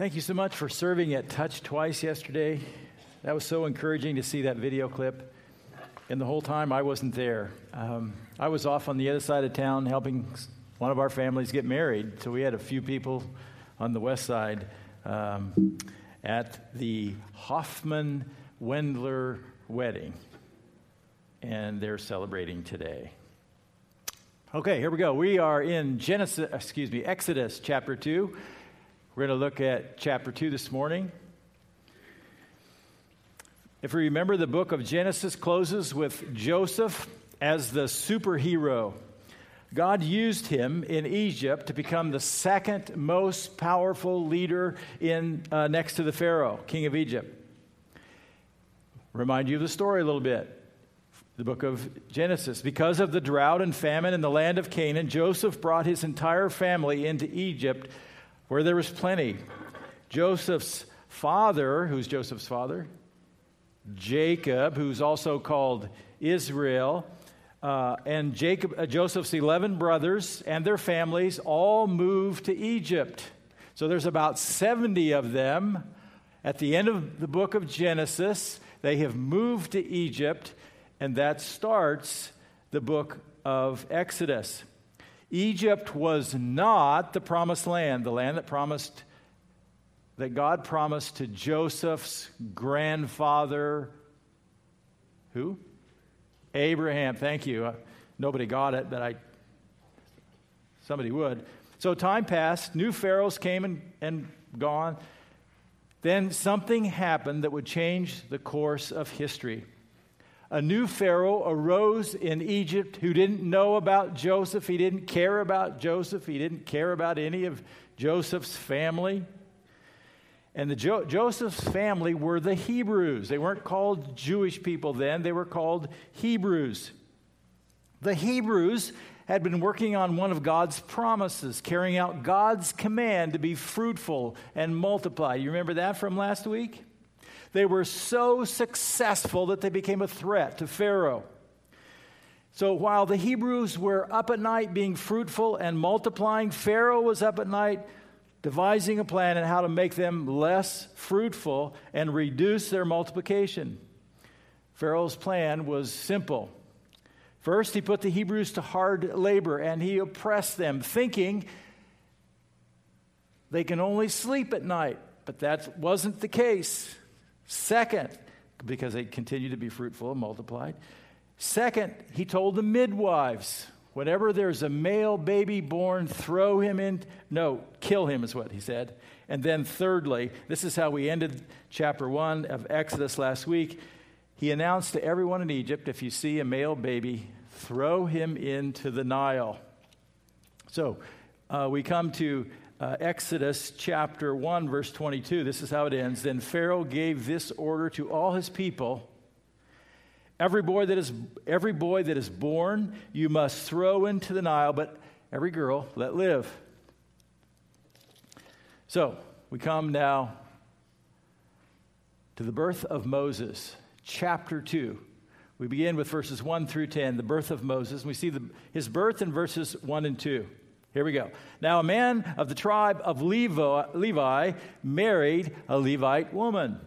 Thank you so much for serving at Touch twice yesterday. That was so encouraging to see that video clip. And the whole time I wasn't there. Um, I was off on the other side of town helping one of our families get married. So we had a few people on the west side um, at the Hoffman Wendler wedding. And they're celebrating today. Okay, here we go. We are in Genesis, excuse me, Exodus chapter 2. We're going to look at chapter 2 this morning. If we remember, the book of Genesis closes with Joseph as the superhero. God used him in Egypt to become the second most powerful leader in, uh, next to the Pharaoh, king of Egypt. Remind you of the story a little bit. The book of Genesis. Because of the drought and famine in the land of Canaan, Joseph brought his entire family into Egypt where there was plenty. Joseph's father, who's Joseph's father? Jacob, who's also called Israel, uh, and Jacob, uh, Joseph's 11 brothers and their families all moved to Egypt. So there's about 70 of them. At the end of the book of Genesis, they have moved to Egypt, and that starts the book of Exodus. Egypt was not the promised land, the land that promised that God promised to Joseph's grandfather, who? Abraham. Thank you. Uh, nobody got it, but I, somebody would. So time passed. New pharaohs came and, and gone. Then something happened that would change the course of history. A new Pharaoh arose in Egypt who didn't know about Joseph. He didn't care about Joseph. He didn't care about any of Joseph's family. And the jo- Joseph's family were the Hebrews. They weren't called Jewish people then, they were called Hebrews. The Hebrews had been working on one of God's promises, carrying out God's command to be fruitful and multiply. You remember that from last week? They were so successful that they became a threat to Pharaoh. So while the Hebrews were up at night being fruitful and multiplying, Pharaoh was up at night devising a plan on how to make them less fruitful and reduce their multiplication. Pharaoh's plan was simple. First, he put the Hebrews to hard labor and he oppressed them, thinking they can only sleep at night. But that wasn't the case. Second, because they continued to be fruitful and multiplied. Second, he told the midwives, Whenever there's a male baby born, throw him in. No, kill him, is what he said. And then, thirdly, this is how we ended chapter one of Exodus last week. He announced to everyone in Egypt if you see a male baby, throw him into the Nile. So uh, we come to uh, Exodus chapter 1, verse 22. This is how it ends. Then Pharaoh gave this order to all his people Every boy that is, every boy that is born, you must throw into the Nile, but every girl let live. So, we come now to the birth of Moses, chapter 2. We begin with verses 1 through 10, the birth of Moses. And we see the, his birth in verses 1 and 2. Here we go. Now, a man of the tribe of Levi, married a Levite woman.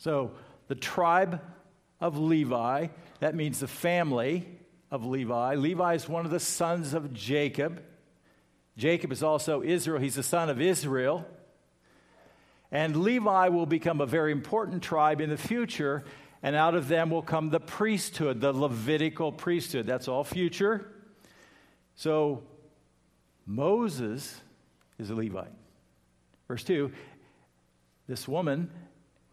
So, the tribe of Levi. That means the family of Levi. Levi is one of the sons of Jacob. Jacob is also Israel. He's the son of Israel. And Levi will become a very important tribe in the future, and out of them will come the priesthood, the Levitical priesthood. That's all future. So Moses is a Levite. Verse 2 this woman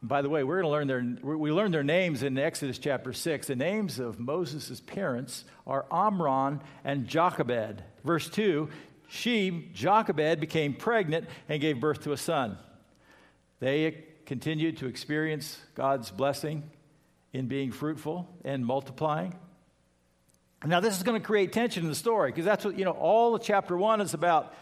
by the way, we're going to learn their, we learn their names in Exodus chapter 6. The names of Moses' parents are Amram and Jochebed. Verse 2 She, Jochebed, became pregnant and gave birth to a son. They continued to experience God's blessing in being fruitful and multiplying. Now, this is going to create tension in the story because that's what, you know, all of chapter 1 is about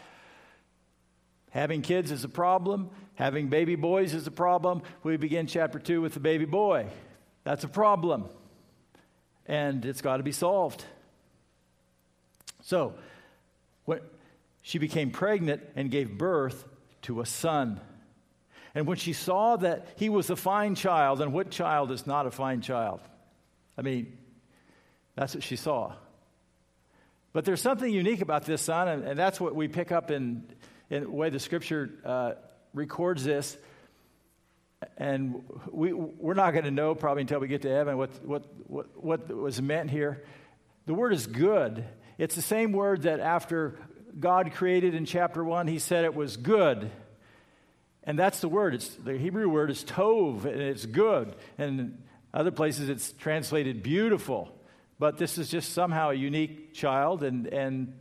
having kids is a problem Having baby boys is a problem. We begin chapter 2 with the baby boy. That's a problem. And it's got to be solved. So, when she became pregnant and gave birth to a son. And when she saw that he was a fine child, and what child is not a fine child? I mean, that's what she saw. But there's something unique about this son, and, and that's what we pick up in, in the way the scripture uh, records this. And we, we're not going to know probably until we get to heaven what, what, what, what was meant here. The word is good. It's the same word that after God created in chapter 1, he said it was good. And that's the word. It's, the Hebrew word is tov, and it's good. And other places it's translated beautiful. But this is just somehow a unique child. And, and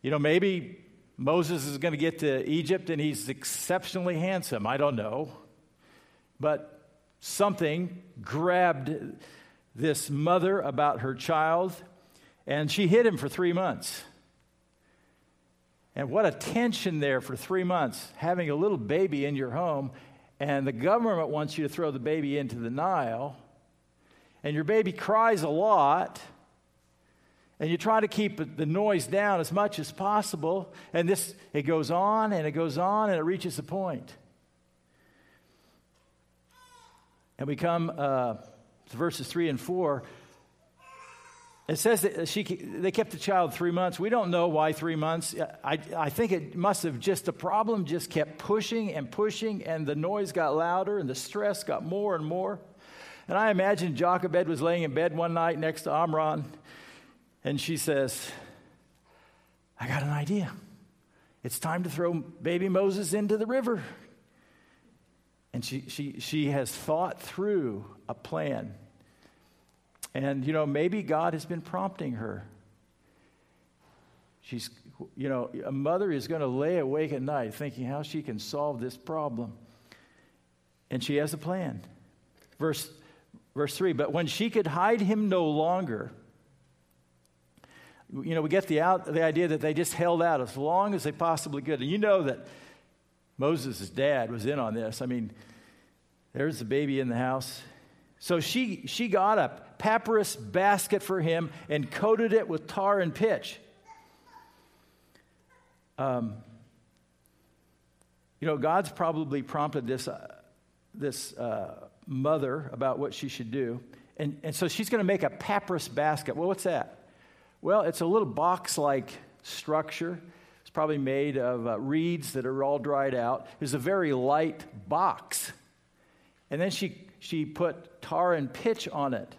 you know, maybe Moses is going to get to Egypt and he's exceptionally handsome. I don't know. But something grabbed this mother about her child, and she hid him for three months. And what a tension there for three months, having a little baby in your home, and the government wants you to throw the baby into the Nile, and your baby cries a lot, and you try to keep the noise down as much as possible, and this it goes on and it goes on and it reaches a point. And we come uh, to verses three and four. It says that she, they kept the child three months. We don't know why three months. I, I think it must have just, the problem just kept pushing and pushing, and the noise got louder, and the stress got more and more. And I imagine Jochebed was laying in bed one night next to Amram, and she says, I got an idea. It's time to throw baby Moses into the river. And she, she, she has thought through a plan. And, you know, maybe God has been prompting her. She's, you know, a mother is going to lay awake at night thinking how she can solve this problem. And she has a plan. Verse, verse 3 But when she could hide him no longer, you know, we get the, out, the idea that they just held out as long as they possibly could. And you know that Moses' dad was in on this. I mean, there's the baby in the house. So she, she got a papyrus basket for him and coated it with tar and pitch. Um, you know, God's probably prompted this, uh, this uh, mother about what she should do. And, and so she's going to make a papyrus basket. Well, what's that? Well, it's a little box like structure. It's probably made of uh, reeds that are all dried out. It's a very light box. And then she she put tar and pitch on it.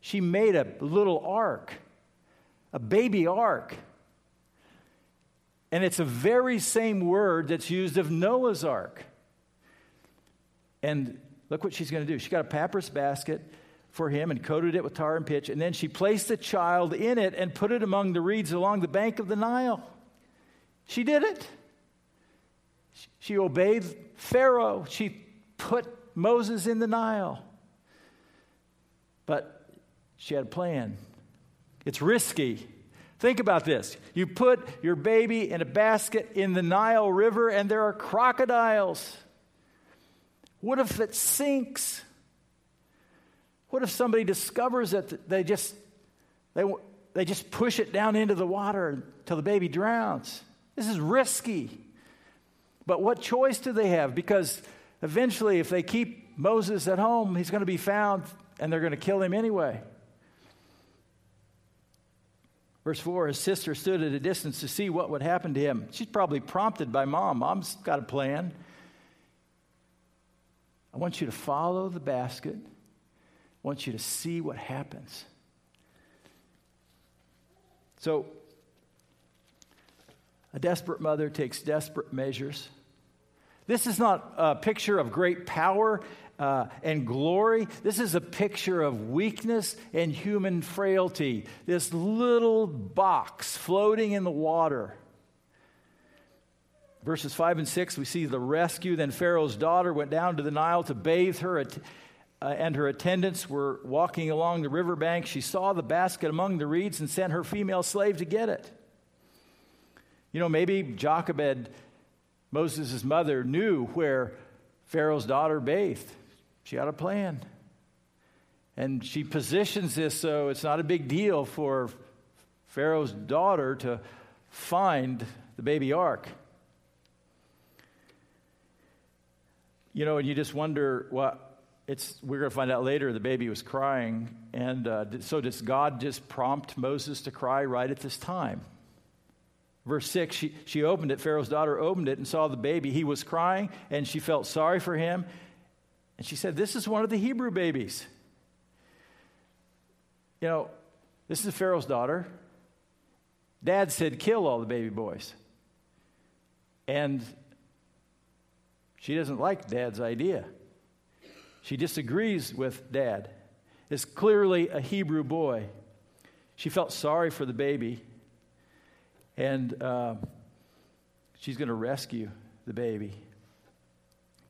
She made a little ark, a baby ark. And it's a very same word that's used of Noah's ark. And look what she's going to do. She got a papyrus basket for him and coated it with tar and pitch. And then she placed the child in it and put it among the reeds along the bank of the Nile. She did it. She obeyed Pharaoh. She put Moses in the Nile. But she had a plan. It's risky. Think about this. You put your baby in a basket in the Nile River and there are crocodiles. What if it sinks? What if somebody discovers that they just they, they just push it down into the water until the baby drowns? This is risky. But what choice do they have? Because eventually, if they keep Moses at home, he's going to be found and they're going to kill him anyway. Verse 4 His sister stood at a distance to see what would happen to him. She's probably prompted by mom. Mom's got a plan. I want you to follow the basket, I want you to see what happens. So, a desperate mother takes desperate measures. This is not a picture of great power uh, and glory. This is a picture of weakness and human frailty. This little box floating in the water. Verses 5 and 6, we see the rescue. Then Pharaoh's daughter went down to the Nile to bathe her, uh, and her attendants were walking along the riverbank. She saw the basket among the reeds and sent her female slave to get it. You know, maybe Jochebed Moses' mother knew where Pharaoh's daughter bathed. She had a plan. And she positions this so it's not a big deal for Pharaoh's daughter to find the baby ark. You know, and you just wonder what it's, we're going to find out later the baby was crying. And uh, so does God just prompt Moses to cry right at this time? Verse 6 she, she opened it, Pharaoh's daughter opened it and saw the baby. He was crying, and she felt sorry for him. And she said, This is one of the Hebrew babies. You know, this is Pharaoh's daughter. Dad said, Kill all the baby boys. And she doesn't like dad's idea. She disagrees with dad. It's clearly a Hebrew boy. She felt sorry for the baby, and uh, she's going to rescue the baby.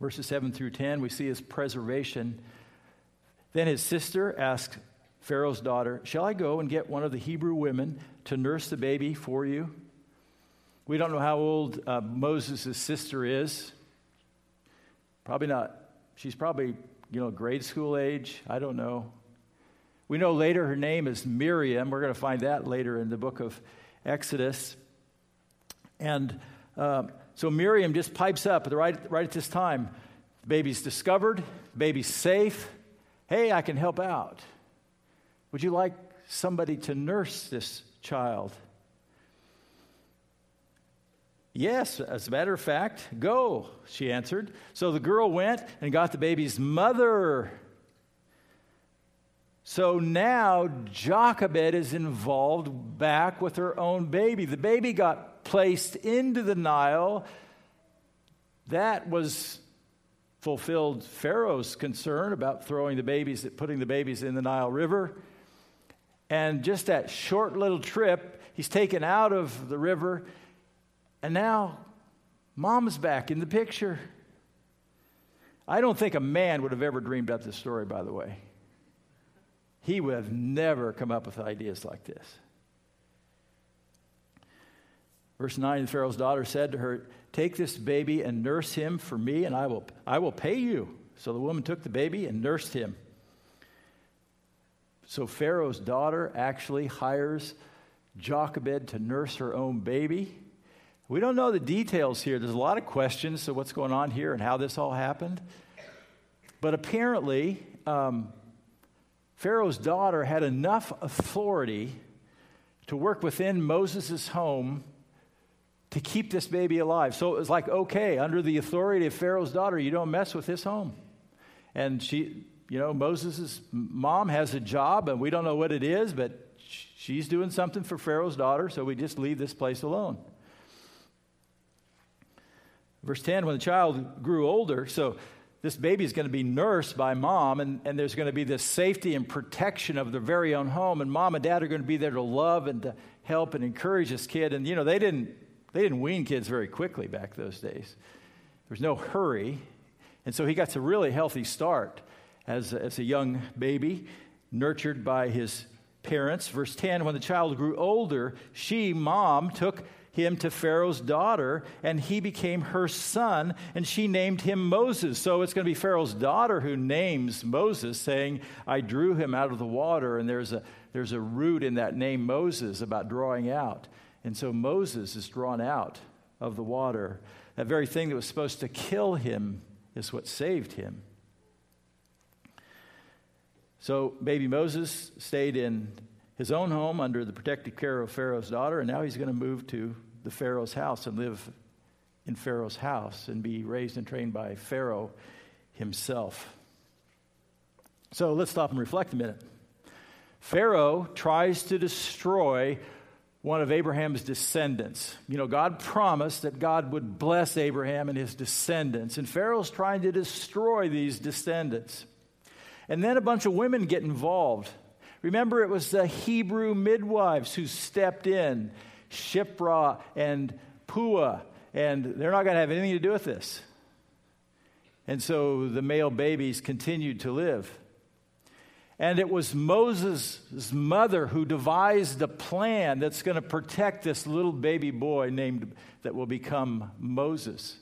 Verses 7 through 10, we see his preservation. Then his sister asked Pharaoh's daughter, Shall I go and get one of the Hebrew women to nurse the baby for you? We don't know how old uh, Moses' sister is. Probably not. She's probably you know, grade school age. I don't know. We know later her name is Miriam. We're going to find that later in the book of Exodus. And um, so Miriam just pipes up right, right at this time. The baby's discovered, the baby's safe. Hey, I can help out. Would you like somebody to nurse this child? Yes, as a matter of fact, go, she answered. So the girl went and got the baby's mother. So now Jochebed is involved back with her own baby. The baby got placed into the Nile. That was fulfilled Pharaoh's concern about throwing the babies, putting the babies in the Nile River. And just that short little trip, he's taken out of the river and now, mom's back in the picture. I don't think a man would have ever dreamed up this story, by the way. He would have never come up with ideas like this. Verse 9 Pharaoh's daughter said to her, Take this baby and nurse him for me, and I will, I will pay you. So the woman took the baby and nursed him. So Pharaoh's daughter actually hires Jochebed to nurse her own baby. We don't know the details here. There's a lot of questions of what's going on here and how this all happened. But apparently, um, Pharaoh's daughter had enough authority to work within Moses' home to keep this baby alive. So it was like, okay, under the authority of Pharaoh's daughter, you don't mess with his home. And she, you know, Moses' mom has a job, and we don't know what it is, but she's doing something for Pharaoh's daughter, so we just leave this place alone. Verse 10 when the child grew older, so this baby is going to be nursed by mom, and, and there's going to be this safety and protection of their very own home, and mom and dad are going to be there to love and to help and encourage this kid. And, you know, they didn't, they didn't wean kids very quickly back those days. There was no hurry. And so he got a really healthy start as, as a young baby, nurtured by his parents. Verse 10 When the child grew older, she, mom, took him to Pharaoh's daughter, and he became her son, and she named him Moses. So it's going to be Pharaoh's daughter who names Moses, saying, I drew him out of the water. And there's a, there's a root in that name Moses about drawing out. And so Moses is drawn out of the water. That very thing that was supposed to kill him is what saved him. So baby Moses stayed in his own home under the protective care of Pharaoh's daughter, and now he's going to move to the Pharaoh's house and live in Pharaoh's house and be raised and trained by Pharaoh himself. So let's stop and reflect a minute. Pharaoh tries to destroy one of Abraham's descendants. You know, God promised that God would bless Abraham and his descendants, and Pharaoh's trying to destroy these descendants. And then a bunch of women get involved. Remember, it was the Hebrew midwives who stepped in Shiphrah and Puah, and they're not going to have anything to do with this. And so the male babies continued to live. And it was Moses' mother who devised a plan that's going to protect this little baby boy named that will become Moses.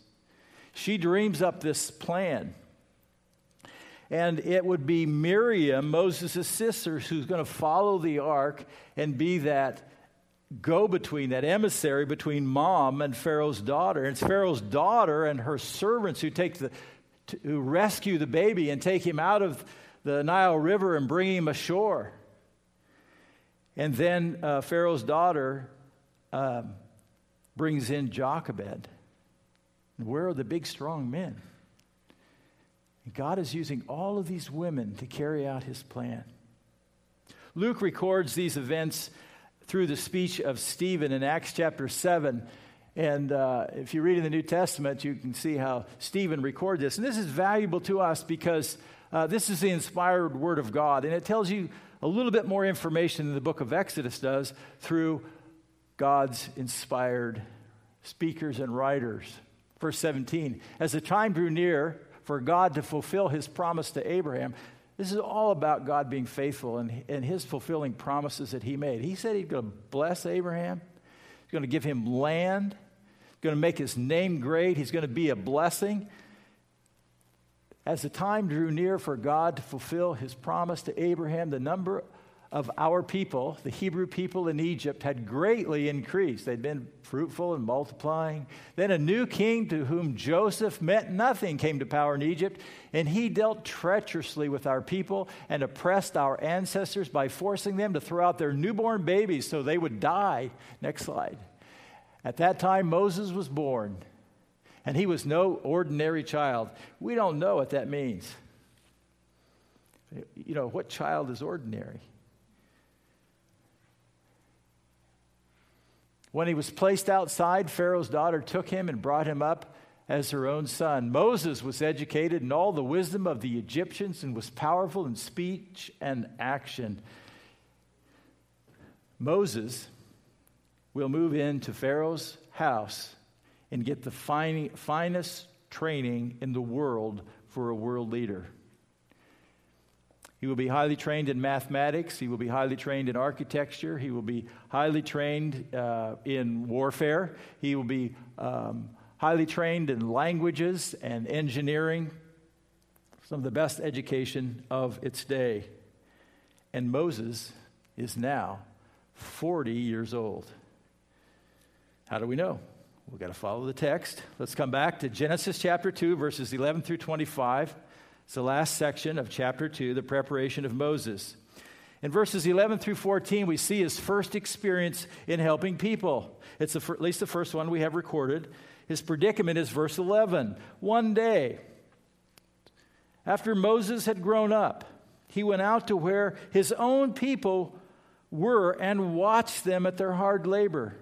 She dreams up this plan. And it would be Miriam, Moses' sister, who's going to follow the ark and be that go between, that emissary between mom and Pharaoh's daughter. And it's Pharaoh's daughter and her servants who take the, to rescue the baby and take him out of the Nile River and bring him ashore. And then uh, Pharaoh's daughter um, brings in Jochebed. Where are the big, strong men? God is using all of these women to carry out his plan. Luke records these events through the speech of Stephen in Acts chapter 7. And uh, if you read in the New Testament, you can see how Stephen recorded this. And this is valuable to us because uh, this is the inspired word of God. And it tells you a little bit more information than the book of Exodus does through God's inspired speakers and writers. Verse 17 As the time drew near for God to fulfill his promise to Abraham, this is all about God being faithful and, and his fulfilling promises that he made. He said he's going to bless Abraham, he's going to give him land, he's going to make his name great, he's going to be a blessing. As the time drew near for God to fulfill his promise to Abraham, the number of our people, the Hebrew people in Egypt, had greatly increased. They'd been fruitful and multiplying. Then a new king to whom Joseph meant nothing came to power in Egypt, and he dealt treacherously with our people and oppressed our ancestors by forcing them to throw out their newborn babies so they would die. Next slide. At that time, Moses was born, and he was no ordinary child. We don't know what that means. You know, what child is ordinary? When he was placed outside, Pharaoh's daughter took him and brought him up as her own son. Moses was educated in all the wisdom of the Egyptians and was powerful in speech and action. Moses will move into Pharaoh's house and get the finest training in the world for a world leader. He will be highly trained in mathematics. He will be highly trained in architecture. He will be highly trained uh, in warfare. He will be um, highly trained in languages and engineering, some of the best education of its day. And Moses is now 40 years old. How do we know? We've got to follow the text. Let's come back to Genesis chapter 2, verses 11 through 25. It's the last section of chapter 2, the preparation of Moses. In verses 11 through 14, we see his first experience in helping people. It's the, at least the first one we have recorded. His predicament is verse 11. One day, after Moses had grown up, he went out to where his own people were and watched them at their hard labor.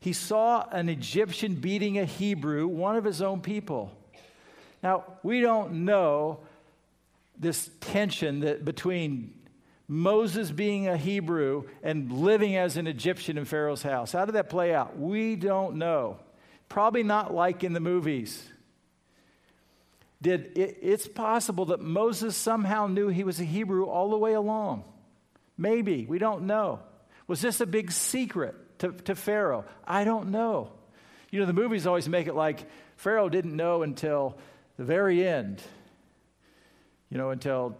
He saw an Egyptian beating a Hebrew, one of his own people. Now, we don't know this tension that between Moses being a Hebrew and living as an Egyptian in Pharaoh's house. How did that play out? We don't know. Probably not like in the movies. Did it, it's possible that Moses somehow knew he was a Hebrew all the way along. Maybe. We don't know. Was this a big secret to, to Pharaoh? I don't know. You know, the movies always make it like Pharaoh didn't know until the very end, you know, until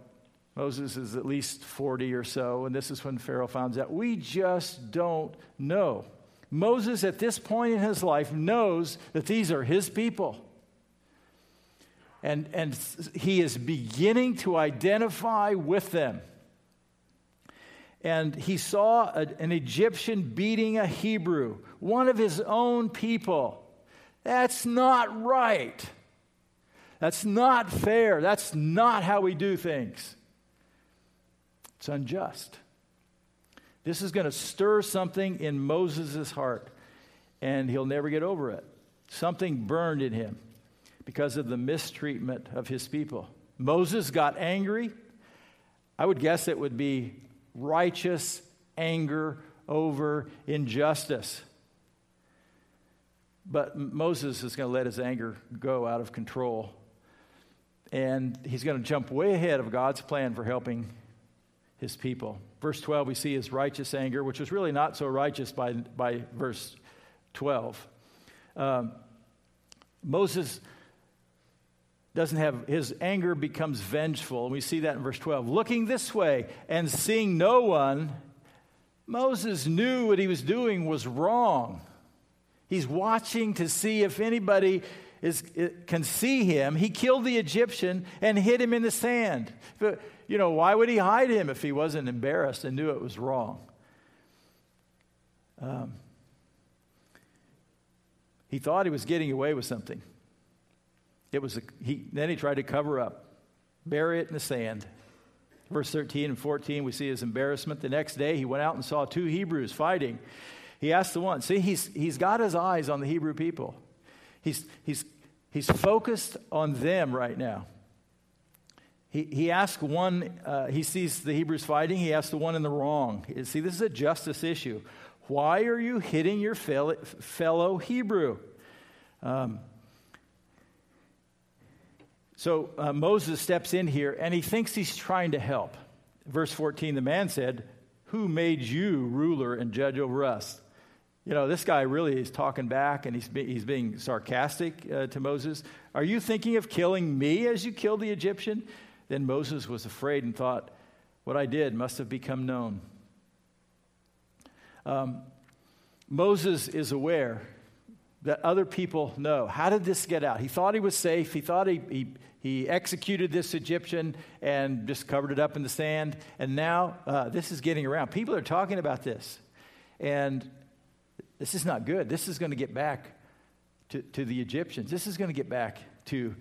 Moses is at least 40 or so, and this is when Pharaoh finds out. We just don't know. Moses, at this point in his life, knows that these are his people. And, and he is beginning to identify with them. And he saw a, an Egyptian beating a Hebrew, one of his own people. That's not right. That's not fair. That's not how we do things. It's unjust. This is going to stir something in Moses' heart, and he'll never get over it. Something burned in him because of the mistreatment of his people. Moses got angry. I would guess it would be righteous anger over injustice. But Moses is going to let his anger go out of control and he's going to jump way ahead of God's plan for helping his people. Verse 12, we see his righteous anger, which was really not so righteous by, by verse 12. Um, Moses doesn't have, his anger becomes vengeful. And we see that in verse 12. Looking this way and seeing no one, Moses knew what he was doing was wrong. He's watching to see if anybody is, can see him. He killed the Egyptian and hid him in the sand. But, you know, why would he hide him if he wasn't embarrassed and knew it was wrong? Um, he thought he was getting away with something. It was a, he, then he tried to cover up, bury it in the sand. Verse 13 and 14, we see his embarrassment. The next day, he went out and saw two Hebrews fighting. He asked the one, see, he's, he's got his eyes on the Hebrew people. He's, he's, he's focused on them right now. He, he asked one, uh, he sees the Hebrews fighting, he asks the one in the wrong. See, this is a justice issue. Why are you hitting your fellow Hebrew? Um, so uh, Moses steps in here and he thinks he's trying to help. Verse 14 the man said, Who made you ruler and judge over us? You know, this guy really is talking back and he's, be, he's being sarcastic uh, to Moses. Are you thinking of killing me as you killed the Egyptian? Then Moses was afraid and thought, What I did must have become known. Um, Moses is aware that other people know. How did this get out? He thought he was safe. He thought he, he, he executed this Egyptian and just covered it up in the sand. And now uh, this is getting around. People are talking about this. And this is not good. This is going to get back to, to the Egyptians. This is going to get back to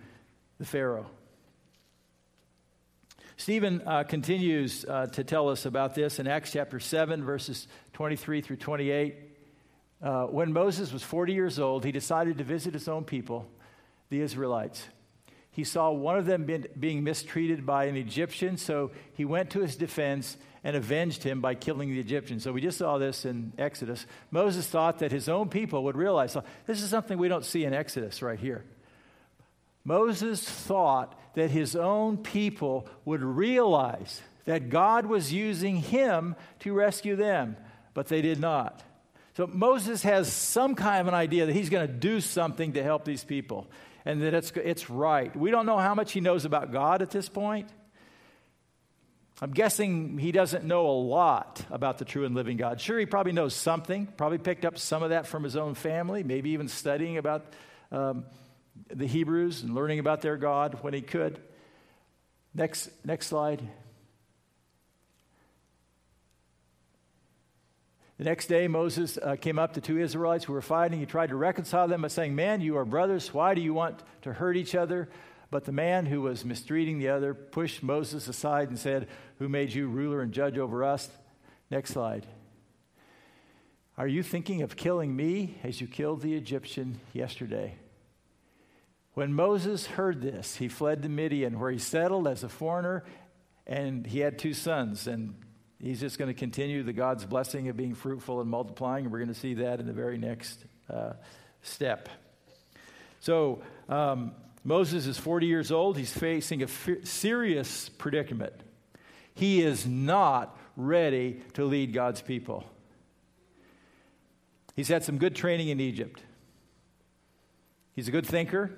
the Pharaoh. Stephen uh, continues uh, to tell us about this in Acts chapter 7, verses 23 through 28. Uh, when Moses was 40 years old, he decided to visit his own people, the Israelites. He saw one of them been, being mistreated by an Egyptian, so he went to his defense and avenged him by killing the Egyptian. So we just saw this in Exodus. Moses thought that his own people would realize so this is something we don't see in Exodus right here. Moses thought that his own people would realize that God was using him to rescue them, but they did not. So Moses has some kind of an idea that he's going to do something to help these people and that it's, it's right. We don't know how much he knows about God at this point. I'm guessing he doesn't know a lot about the true and living God. Sure, he probably knows something, probably picked up some of that from his own family, maybe even studying about um, the Hebrews and learning about their God when he could. Next, next slide. The next day, Moses uh, came up to two Israelites who were fighting. He tried to reconcile them by saying, Man, you are brothers. Why do you want to hurt each other? But the man who was mistreating the other pushed Moses aside and said, Who made you ruler and judge over us? Next slide. Are you thinking of killing me as you killed the Egyptian yesterday? When Moses heard this, he fled to Midian, where he settled as a foreigner, and he had two sons. And he's just going to continue the God's blessing of being fruitful and multiplying, and we're going to see that in the very next uh, step. So, um, Moses is 40 years old. He's facing a serious predicament. He is not ready to lead God's people. He's had some good training in Egypt. He's a good thinker.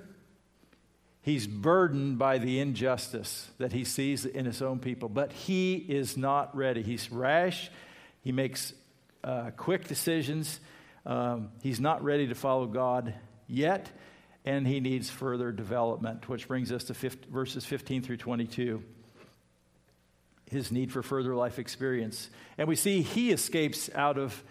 He's burdened by the injustice that he sees in his own people, but he is not ready. He's rash. He makes uh, quick decisions. Um, he's not ready to follow God yet and he needs further development, which brings us to 50, verses 15 through 22. His need for further life experience. And we see he escapes out of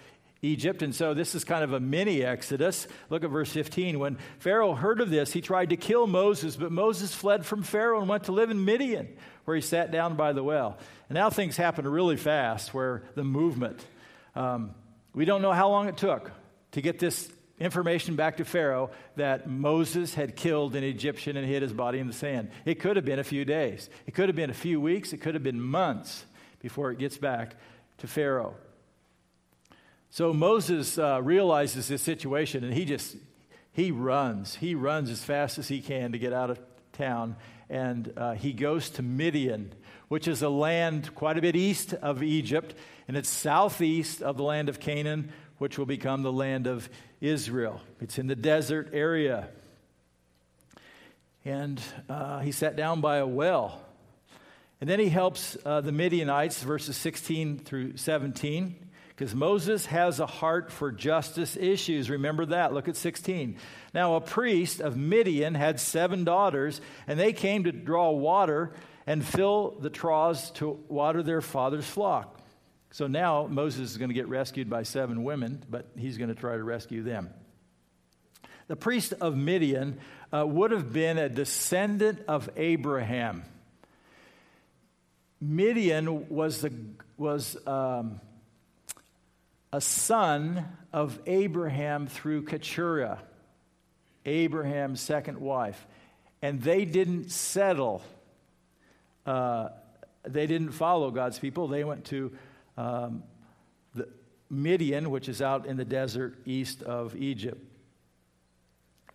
Egypt. And so this is kind of a mini Exodus. Look at verse 15. When Pharaoh heard of this, he tried to kill Moses, but Moses fled from Pharaoh and went to live in Midian, where he sat down by the well. And now things happen really fast, where the movement, um, we don't know how long it took to get this information back to Pharaoh that Moses had killed an Egyptian and hid his body in the sand. It could have been a few days, it could have been a few weeks, it could have been months before it gets back to Pharaoh. So Moses uh, realizes this situation and he just he runs. He runs as fast as he can to get out of town and uh, he goes to Midian, which is a land quite a bit east of Egypt, and it's southeast of the land of Canaan, which will become the land of Israel. It's in the desert area. And uh, he sat down by a well. And then he helps uh, the Midianites, verses 16 through 17, because Moses has a heart for justice issues. Remember that. Look at 16. Now, a priest of Midian had seven daughters, and they came to draw water and fill the troughs to water their father's flock. So now Moses is going to get rescued by seven women, but he's going to try to rescue them. The priest of Midian uh, would have been a descendant of Abraham. Midian was, the, was um, a son of Abraham through Keturah, Abraham's second wife. And they didn't settle, uh, they didn't follow God's people. They went to um, the Midian, which is out in the desert east of Egypt.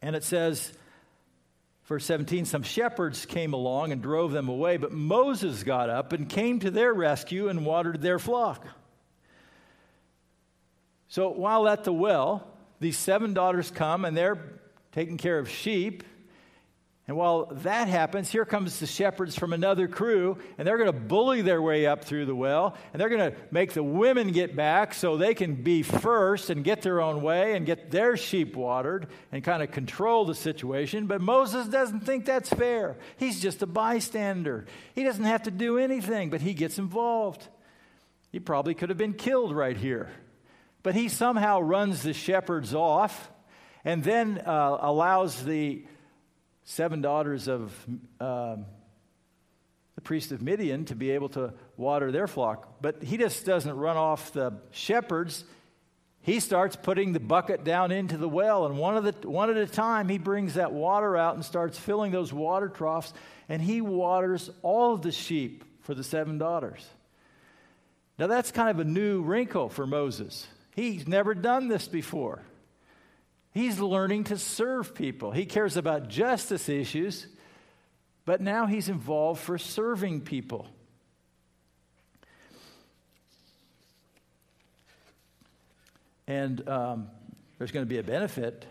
And it says, verse 17, some shepherds came along and drove them away, but Moses got up and came to their rescue and watered their flock. So while at the well, these seven daughters come and they're taking care of sheep. And while that happens, here comes the shepherds from another crew, and they're going to bully their way up through the well, and they're going to make the women get back so they can be first and get their own way and get their sheep watered and kind of control the situation. But Moses doesn't think that's fair. He's just a bystander. He doesn't have to do anything, but he gets involved. He probably could have been killed right here. But he somehow runs the shepherds off and then uh, allows the seven daughters of um, the priest of Midian to be able to water their flock. But he just doesn't run off the shepherds. He starts putting the bucket down into the well, and one, the, one at a time, he brings that water out and starts filling those water troughs, and he waters all of the sheep for the seven daughters. Now, that's kind of a new wrinkle for Moses. He's never done this before. He's learning to serve people. He cares about justice issues, but now he's involved for serving people. And um, there's going to be a benefit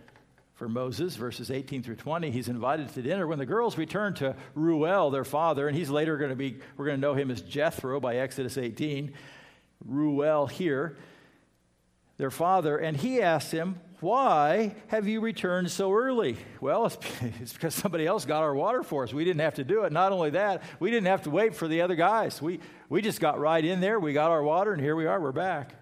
for Moses, verses 18 through 20. He's invited to dinner. When the girls return to Reuel, their father, and he's later going to be, we're going to know him as Jethro by Exodus 18. Reuel here, their father, and he asks him, why have you returned so early? Well, it's, it's, because somebody else got our water for us. We didn't have to do it. Not only that, we didn't have to wait for the other guys. We, we just got right in there. We got our water, and here we are. We're back.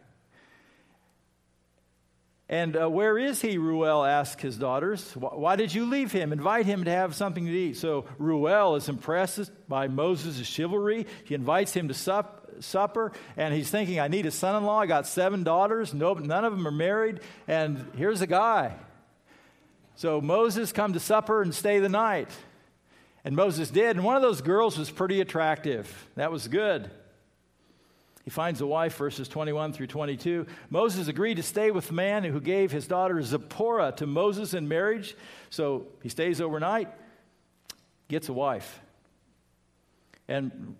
And uh, where is he? Reuel asked his daughters. Why did you leave him? Invite him to have something to eat. So Reuel is impressed by Moses' chivalry. He invites him to sup supper, and he's thinking, I need a son in law. I got seven daughters. No, none of them are married, and here's a guy. So Moses come to supper and stay the night. And Moses did, and one of those girls was pretty attractive. That was good. He finds a wife, verses 21 through 22. Moses agreed to stay with the man who gave his daughter Zipporah to Moses in marriage. So he stays overnight, gets a wife. And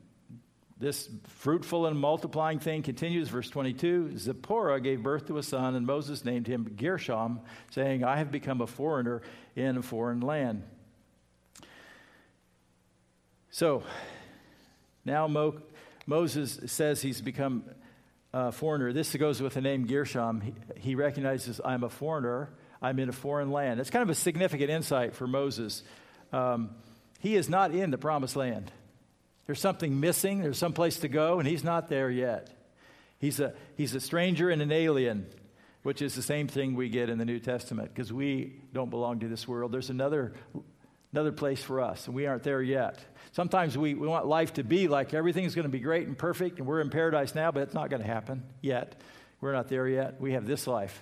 this fruitful and multiplying thing continues, verse 22. Zipporah gave birth to a son, and Moses named him Gershom, saying, I have become a foreigner in a foreign land. So now Mo- Moses says he's become a foreigner. This goes with the name Gershom. He, he recognizes, I'm a foreigner, I'm in a foreign land. It's kind of a significant insight for Moses. Um, he is not in the promised land. There's something missing, there's some place to go, and he's not there yet. He's a, he's a stranger and an alien, which is the same thing we get in the New Testament because we don't belong to this world. There's another, another place for us, and we aren't there yet. Sometimes we, we want life to be like everything's going to be great and perfect, and we're in paradise now, but it's not going to happen yet. We're not there yet. We have this life.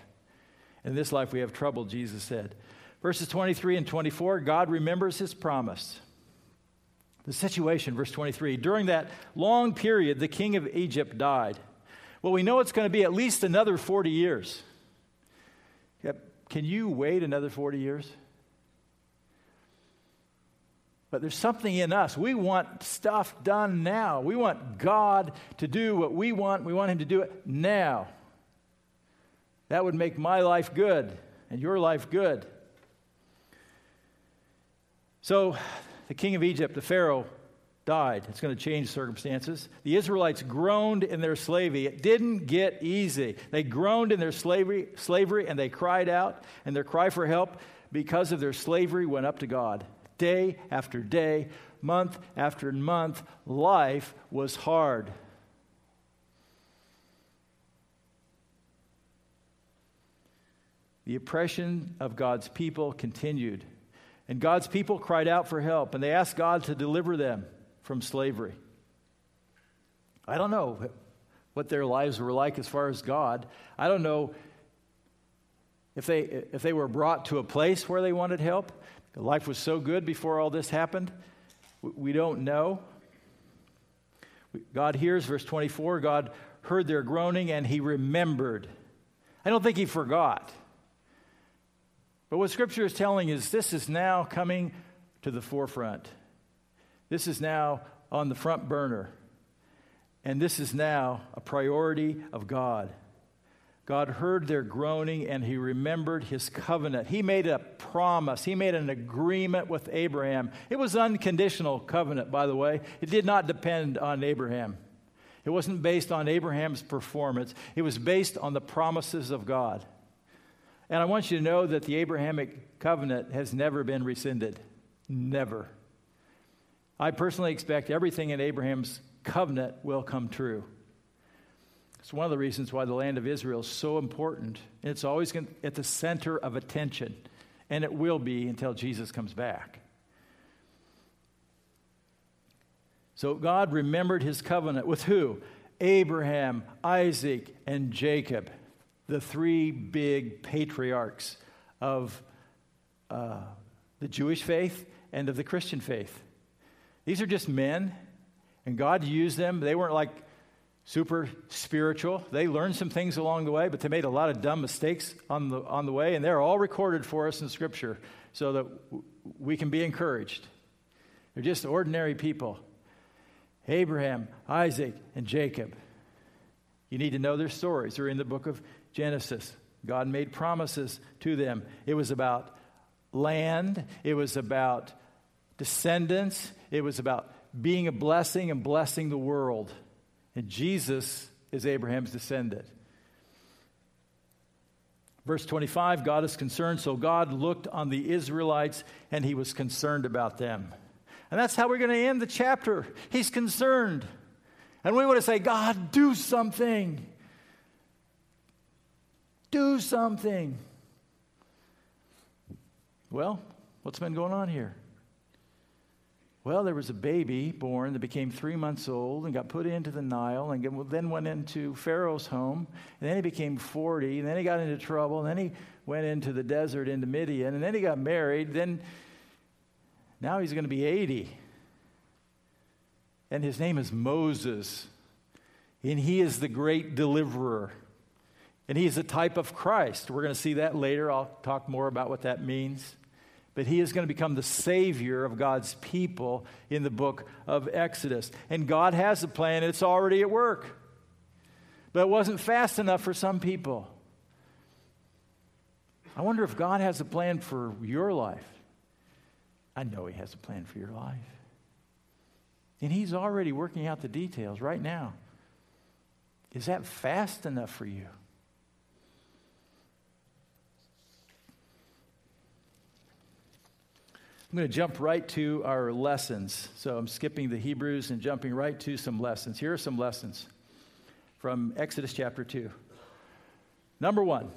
In this life, we have trouble, Jesus said. Verses 23 and 24 God remembers his promise. The situation, verse 23 during that long period, the king of Egypt died. Well, we know it's going to be at least another 40 years. Can you wait another 40 years? But there's something in us. We want stuff done now. We want God to do what we want. We want Him to do it now. That would make my life good and your life good. So the king of Egypt, the Pharaoh, died. It's going to change circumstances. The Israelites groaned in their slavery. It didn't get easy. They groaned in their slavery, slavery and they cried out, and their cry for help because of their slavery went up to God. Day after day, month after month, life was hard. The oppression of God's people continued. And God's people cried out for help, and they asked God to deliver them from slavery. I don't know what their lives were like as far as God. I don't know if they, if they were brought to a place where they wanted help. Life was so good before all this happened. We don't know. God hears, verse 24, God heard their groaning and he remembered. I don't think he forgot. But what Scripture is telling is this is now coming to the forefront. This is now on the front burner. And this is now a priority of God. God heard their groaning and he remembered his covenant. He made a promise, he made an agreement with Abraham. It was unconditional covenant, by the way. It did not depend on Abraham. It wasn't based on Abraham's performance, it was based on the promises of God. And I want you to know that the Abrahamic covenant has never been rescinded. Never. I personally expect everything in Abraham's covenant will come true. It's one of the reasons why the land of Israel is so important. It's always at the center of attention, and it will be until Jesus comes back. So God remembered his covenant with who? Abraham, Isaac, and Jacob the three big patriarchs of uh, the Jewish faith and of the Christian faith. These are just men, and God used them. They weren't like super spiritual. They learned some things along the way, but they made a lot of dumb mistakes on the, on the way, and they're all recorded for us in Scripture so that w- we can be encouraged. They're just ordinary people Abraham, Isaac, and Jacob. You need to know their stories. They're in the book of Genesis. God made promises to them. It was about land, it was about descendants, it was about being a blessing and blessing the world. And Jesus is Abraham's descendant. Verse 25 God is concerned, so God looked on the Israelites and he was concerned about them. And that's how we're going to end the chapter. He's concerned. And we want to say, God, do something. Do something. Well, what's been going on here? Well, there was a baby born that became three months old and got put into the Nile and then went into Pharaoh's home. And then he became 40, and then he got into trouble, and then he went into the desert into Midian, and then he got married. Then now he's going to be 80. And his name is Moses, and he is the great deliverer. And he's a type of Christ. We're going to see that later. I'll talk more about what that means. But he is going to become the Savior of God's people in the book of Exodus. And God has a plan, it's already at work. But it wasn't fast enough for some people. I wonder if God has a plan for your life. I know He has a plan for your life. And He's already working out the details right now. Is that fast enough for you? I'm going to jump right to our lessons. So I'm skipping the Hebrews and jumping right to some lessons. Here are some lessons from Exodus chapter 2. Number one,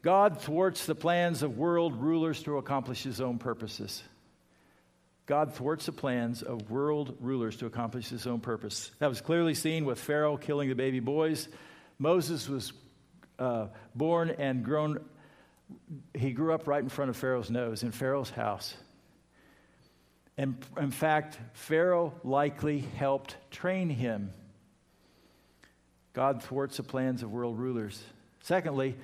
God thwarts the plans of world rulers to accomplish his own purposes. God thwarts the plans of world rulers to accomplish his own purpose. That was clearly seen with Pharaoh killing the baby boys. Moses was uh, born and grown, he grew up right in front of Pharaoh's nose, in Pharaoh's house. And in fact, Pharaoh likely helped train him. God thwarts the plans of world rulers. Secondly,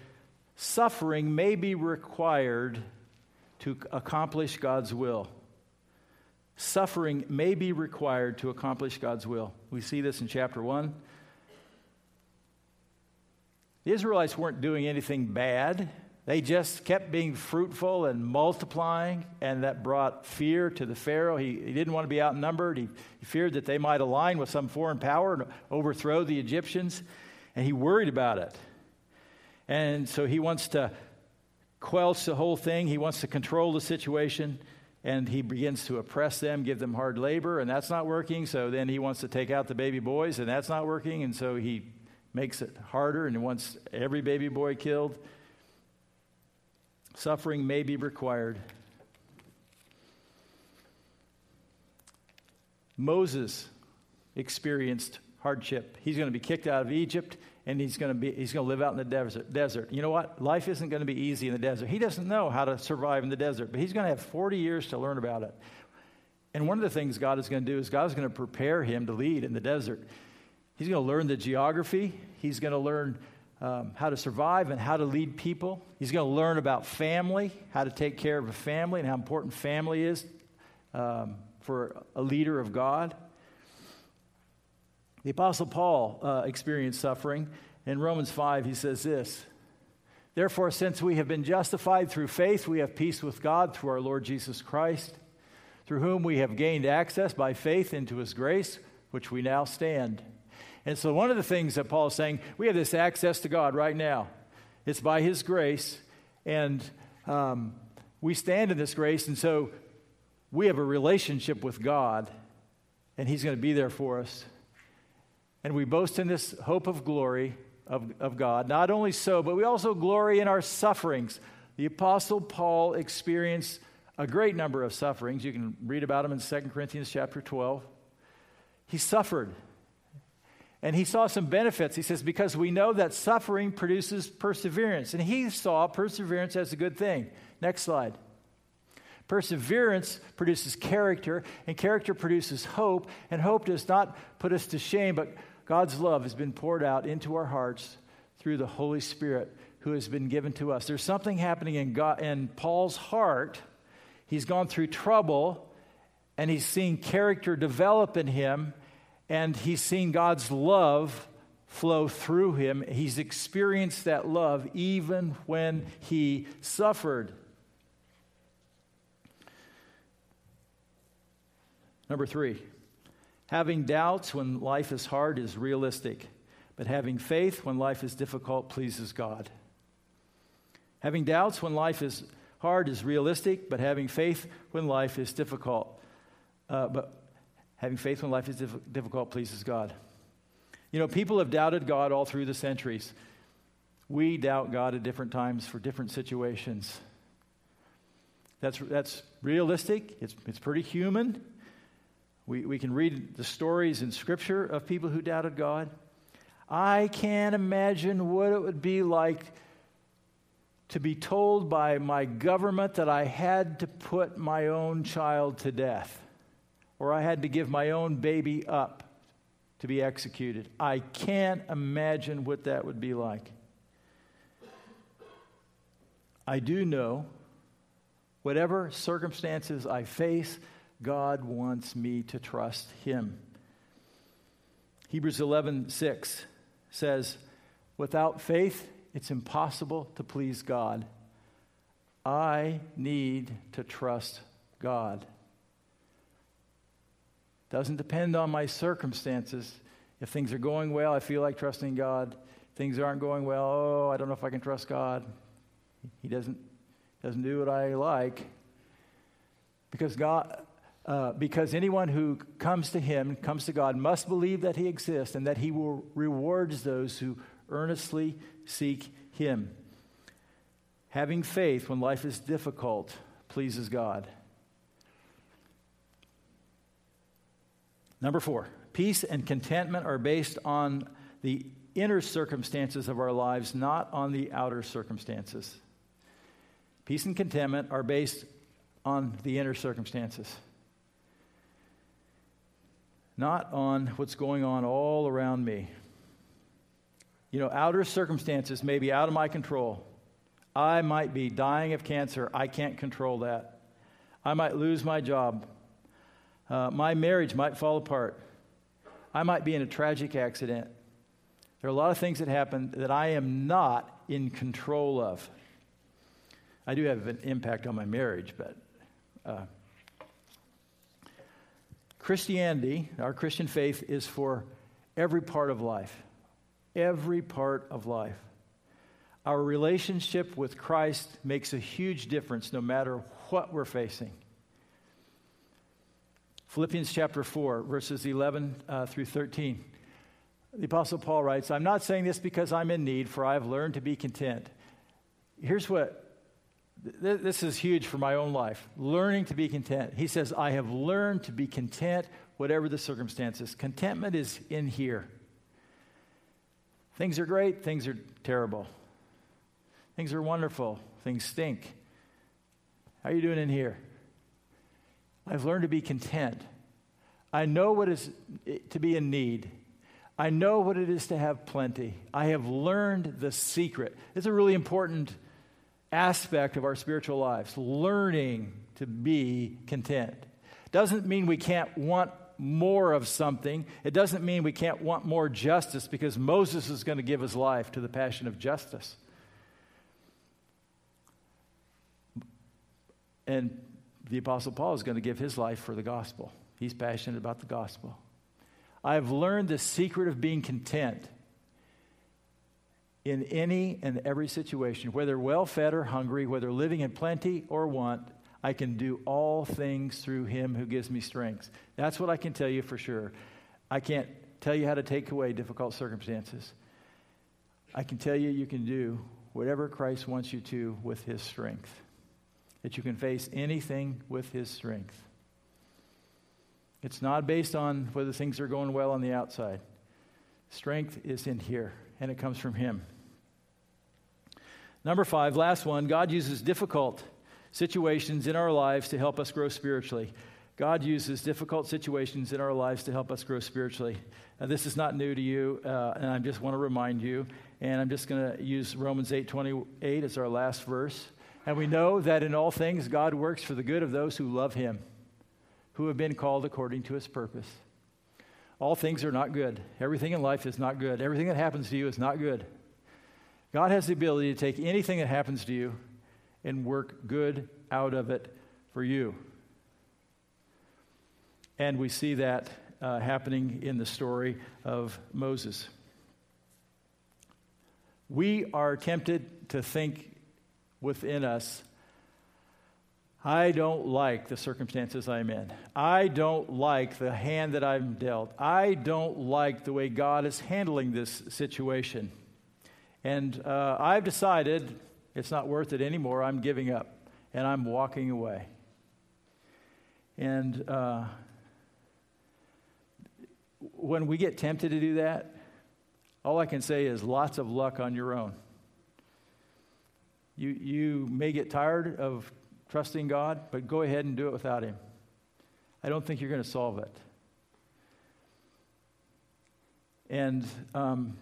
suffering may be required to accomplish God's will. Suffering may be required to accomplish God's will. We see this in chapter 1. The Israelites weren't doing anything bad. They just kept being fruitful and multiplying, and that brought fear to the Pharaoh. He, he didn't want to be outnumbered. He, he feared that they might align with some foreign power and overthrow the Egyptians, and he worried about it. And so he wants to quell the whole thing, he wants to control the situation, and he begins to oppress them, give them hard labor, and that's not working. So then he wants to take out the baby boys, and that's not working, and so he makes it harder and he wants every baby boy killed. Suffering may be required. Moses experienced hardship. He's going to be kicked out of Egypt and he's going to be he's going to live out in the desert. Desert. You know what? Life isn't going to be easy in the desert. He doesn't know how to survive in the desert, but he's going to have 40 years to learn about it. And one of the things God is going to do is God is going to prepare him to lead in the desert. He's going to learn the geography. He's going to learn um, how to survive and how to lead people. He's going to learn about family, how to take care of a family, and how important family is um, for a leader of God. The Apostle Paul uh, experienced suffering. In Romans 5, he says this Therefore, since we have been justified through faith, we have peace with God through our Lord Jesus Christ, through whom we have gained access by faith into his grace, which we now stand. And so, one of the things that Paul is saying, we have this access to God right now. It's by His grace, and um, we stand in this grace, and so we have a relationship with God, and He's going to be there for us. And we boast in this hope of glory of, of God. Not only so, but we also glory in our sufferings. The Apostle Paul experienced a great number of sufferings. You can read about them in 2 Corinthians chapter 12. He suffered. And he saw some benefits. He says, because we know that suffering produces perseverance. And he saw perseverance as a good thing. Next slide. Perseverance produces character, and character produces hope. And hope does not put us to shame, but God's love has been poured out into our hearts through the Holy Spirit who has been given to us. There's something happening in, God, in Paul's heart. He's gone through trouble, and he's seeing character develop in him and he's seen God's love flow through him. He's experienced that love even when he suffered. Number three, having doubts when life is hard is realistic, but having faith when life is difficult pleases God. Having doubts when life is hard is realistic, but having faith when life is difficult. Uh, but Having faith when life is difficult pleases God. You know, people have doubted God all through the centuries. We doubt God at different times for different situations. That's, that's realistic, it's, it's pretty human. We, we can read the stories in Scripture of people who doubted God. I can't imagine what it would be like to be told by my government that I had to put my own child to death or I had to give my own baby up to be executed. I can't imagine what that would be like. I do know, whatever circumstances I face, God wants me to trust Him. Hebrews 11 6 says, Without faith, it's impossible to please God. I need to trust God. Doesn't depend on my circumstances. If things are going well, I feel like trusting God. things aren't going well, oh, I don't know if I can trust God. He doesn't, doesn't do what I like. Because God, uh, because anyone who comes to him, comes to God, must believe that he exists and that he will rewards those who earnestly seek him. Having faith when life is difficult pleases God. Number four, peace and contentment are based on the inner circumstances of our lives, not on the outer circumstances. Peace and contentment are based on the inner circumstances, not on what's going on all around me. You know, outer circumstances may be out of my control. I might be dying of cancer. I can't control that. I might lose my job. Uh, my marriage might fall apart. I might be in a tragic accident. There are a lot of things that happen that I am not in control of. I do have an impact on my marriage, but uh, Christianity, our Christian faith, is for every part of life. Every part of life. Our relationship with Christ makes a huge difference no matter what we're facing. Philippians chapter 4, verses 11 uh, through 13. The Apostle Paul writes, I'm not saying this because I'm in need, for I have learned to be content. Here's what th- this is huge for my own life learning to be content. He says, I have learned to be content, whatever the circumstances. Contentment is in here. Things are great, things are terrible. Things are wonderful, things stink. How are you doing in here? I've learned to be content. I know what is to be in need. I know what it is to have plenty. I have learned the secret. It's a really important aspect of our spiritual lives, learning to be content. Doesn't mean we can't want more of something. It doesn't mean we can't want more justice because Moses is going to give his life to the passion of justice. And the Apostle Paul is going to give his life for the gospel. He's passionate about the gospel. I've learned the secret of being content in any and every situation, whether well fed or hungry, whether living in plenty or want. I can do all things through him who gives me strength. That's what I can tell you for sure. I can't tell you how to take away difficult circumstances. I can tell you you can do whatever Christ wants you to with his strength that you can face anything with His strength. It's not based on whether things are going well on the outside. Strength is in here, and it comes from Him. Number five, last one God uses difficult situations in our lives to help us grow spiritually. God uses difficult situations in our lives to help us grow spiritually. Now, this is not new to you, uh, and I just want to remind you. And I'm just going to use Romans 8 28 as our last verse. And we know that in all things, God works for the good of those who love Him, who have been called according to His purpose. All things are not good. Everything in life is not good. Everything that happens to you is not good. God has the ability to take anything that happens to you and work good out of it for you. And we see that uh, happening in the story of Moses. We are tempted to think within us I don't like the circumstances I'm in. I don't like the hand that I'm dealt. I don't like the way God is handling this situation. And uh, I've decided it's not worth it anymore. I'm giving up and I'm walking away. And uh, when we get tempted to do that, all I can say is lots of luck on your own. You, you may get tired of trusting God, but go ahead and do it without Him. I don't think you're going to solve it. And um,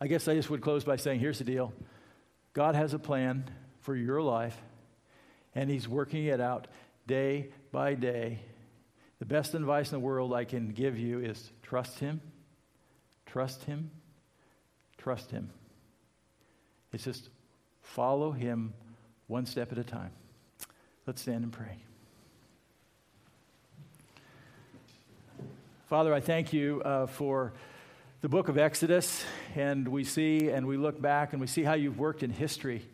I guess I just would close by saying here's the deal God has a plan for your life, and He's working it out day by day. The best advice in the world I can give you is trust Him, trust Him, trust Him. It's just follow him one step at a time. Let's stand and pray. Father, I thank you uh, for the book of Exodus, and we see and we look back and we see how you've worked in history,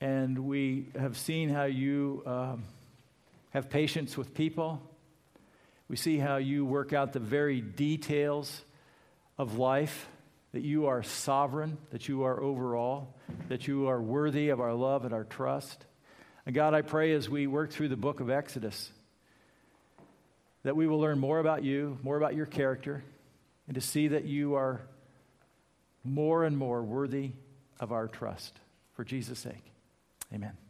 and we have seen how you um, have patience with people. We see how you work out the very details of life that you are sovereign, that you are over all, that you are worthy of our love and our trust. And God, I pray as we work through the book of Exodus that we will learn more about you, more about your character, and to see that you are more and more worthy of our trust. For Jesus' sake, amen.